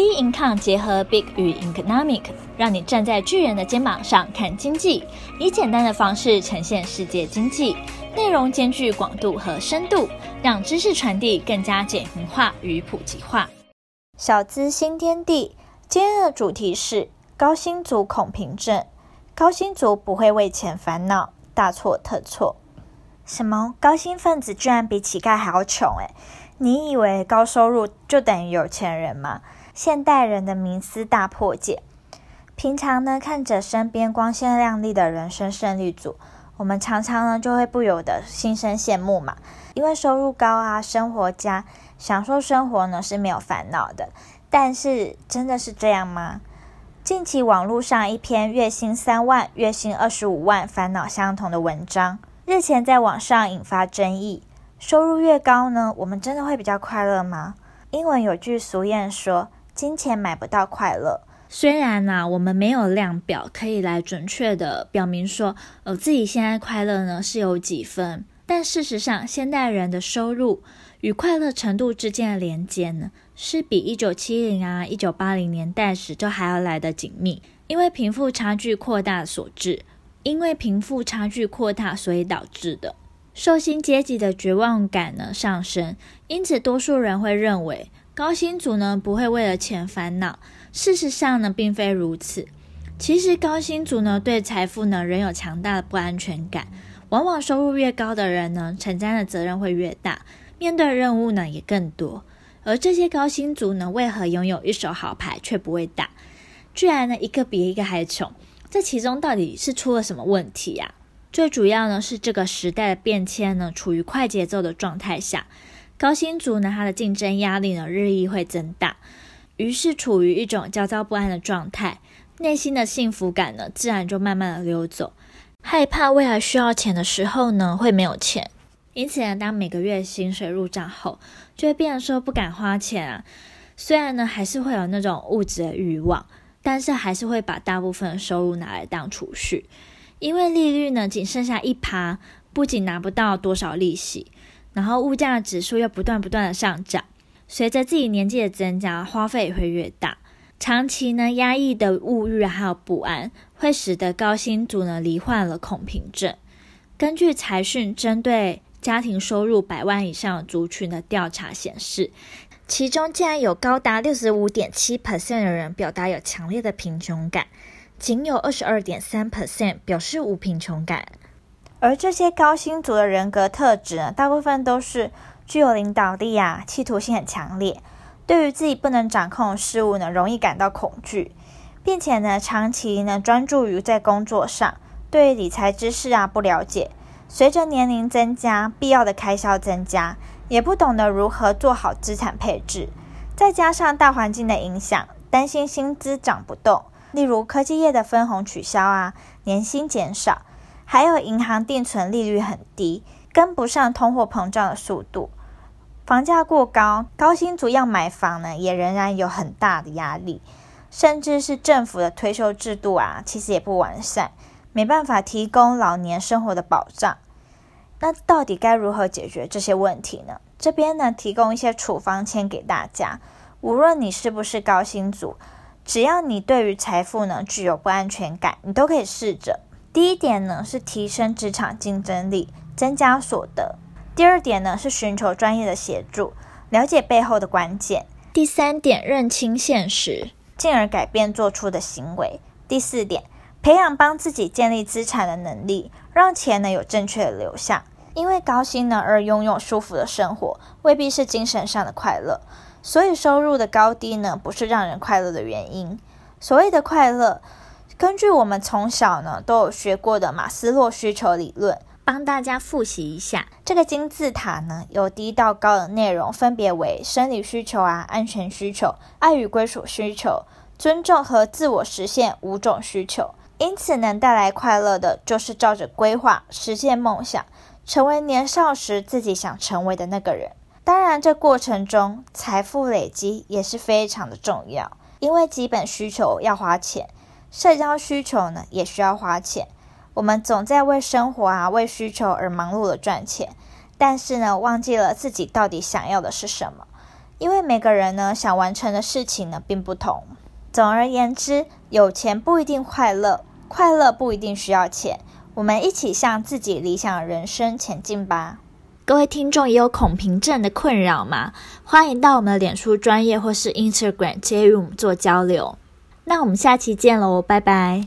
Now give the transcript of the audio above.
Bincom 结合 Big 与 Economic，让你站在巨人的肩膀上看经济，以简单的方式呈现世界经济，内容兼具广度和深度，让知识传递更加简明化与普及化。小资新天地，今天的主题是高薪族恐贫症。高薪族不会为钱烦恼，大错特错。什么？高薪分子居然比乞丐还要穷？诶，你以为高收入就等于有钱人吗？现代人的迷思大破解。平常呢，看着身边光鲜亮丽的人生胜利组，我们常常呢就会不由得心生羡慕嘛。因为收入高啊，生活佳，享受生活呢是没有烦恼的。但是真的是这样吗？近期网络上一篇月薪三万、月薪二十五万烦恼相同的文章，日前在网上引发争议。收入越高呢，我们真的会比较快乐吗？英文有句俗谚说。金钱买不到快乐。虽然呢、我们没有量表可以来准确的表明说，呃，自己现在快乐呢是有几分，但事实上，现代人的收入与快乐程度之间的连接呢，是比一九七零啊、一九八零年代时就还要来得紧密。因为贫富差距扩大所致，因为贫富差距扩大，所以导致的受薪阶级的绝望感呢上升，因此多数人会认为。高薪族呢不会为了钱烦恼，事实上呢并非如此。其实高薪族呢对财富呢仍有强大的不安全感，往往收入越高的人呢承担的责任会越大，面对任务呢也更多。而这些高薪族呢为何拥有一手好牌却不会打？居然呢一个比一个还穷，这其中到底是出了什么问题呀？最主要呢是这个时代的变迁呢处于快节奏的状态下。高薪族呢，他的竞争压力呢日益会增大，于是处于一种焦躁不安的状态，内心的幸福感呢自然就慢慢的溜走，害怕未来需要钱的时候呢会没有钱，因此呢，当每个月薪水入账后，就会变得说不敢花钱啊。虽然呢还是会有那种物质的欲望，但是还是会把大部分的收入拿来当储蓄，因为利率呢仅剩下一趴，不仅拿不到多少利息。然后物价指数又不断不断的上涨，随着自己年纪的增加，花费也会越大。长期呢压抑的物欲还有不安，会使得高薪族呢罹患了恐贫症。根据财讯针对家庭收入百万以上的族群的调查显示，其中竟然有高达六十五点七 percent 的人表达有强烈的贫穷感，仅有二十二点三 percent 表示无贫穷感。而这些高薪族的人格特质呢，大部分都是具有领导力啊，企图心很强烈，对于自己不能掌控的事物呢，容易感到恐惧，并且呢，长期呢专注于在工作上，对理财知识啊不了解，随着年龄增加，必要的开销增加，也不懂得如何做好资产配置，再加上大环境的影响，担心薪资涨不动，例如科技业的分红取消啊，年薪减少。还有银行定存利率很低，跟不上通货膨胀的速度，房价过高，高薪族要买房呢，也仍然有很大的压力，甚至是政府的退休制度啊，其实也不完善，没办法提供老年生活的保障。那到底该如何解决这些问题呢？这边呢，提供一些处方签给大家，无论你是不是高薪族，只要你对于财富呢具有不安全感，你都可以试着。第一点呢是提升职场竞争力，增加所得。第二点呢是寻求专业的协助，了解背后的关键。第三点，认清现实，进而改变做出的行为。第四点，培养帮自己建立资产的能力，让钱呢有正确的流向。因为高薪呢而拥有舒服的生活，未必是精神上的快乐。所以收入的高低呢不是让人快乐的原因。所谓的快乐。根据我们从小呢都有学过的马斯洛需求理论，帮大家复习一下。这个金字塔呢，由低到高的内容分别为生理需求啊、安全需求、爱与归属需求、尊重和自我实现五种需求。因此，能带来快乐的，就是照着规划实现梦想，成为年少时自己想成为的那个人。当然，这过程中财富累积也是非常的重要，因为基本需求要花钱。社交需求呢，也需要花钱。我们总在为生活啊、为需求而忙碌的赚钱，但是呢，忘记了自己到底想要的是什么。因为每个人呢想完成的事情呢并不同。总而言之，有钱不一定快乐，快乐不一定需要钱。我们一起向自己理想的人生前进吧。各位听众也有恐贫症的困扰吗？欢迎到我们的脸书专业或是 Instagram 接与我们做交流。那我们下期见喽，拜拜。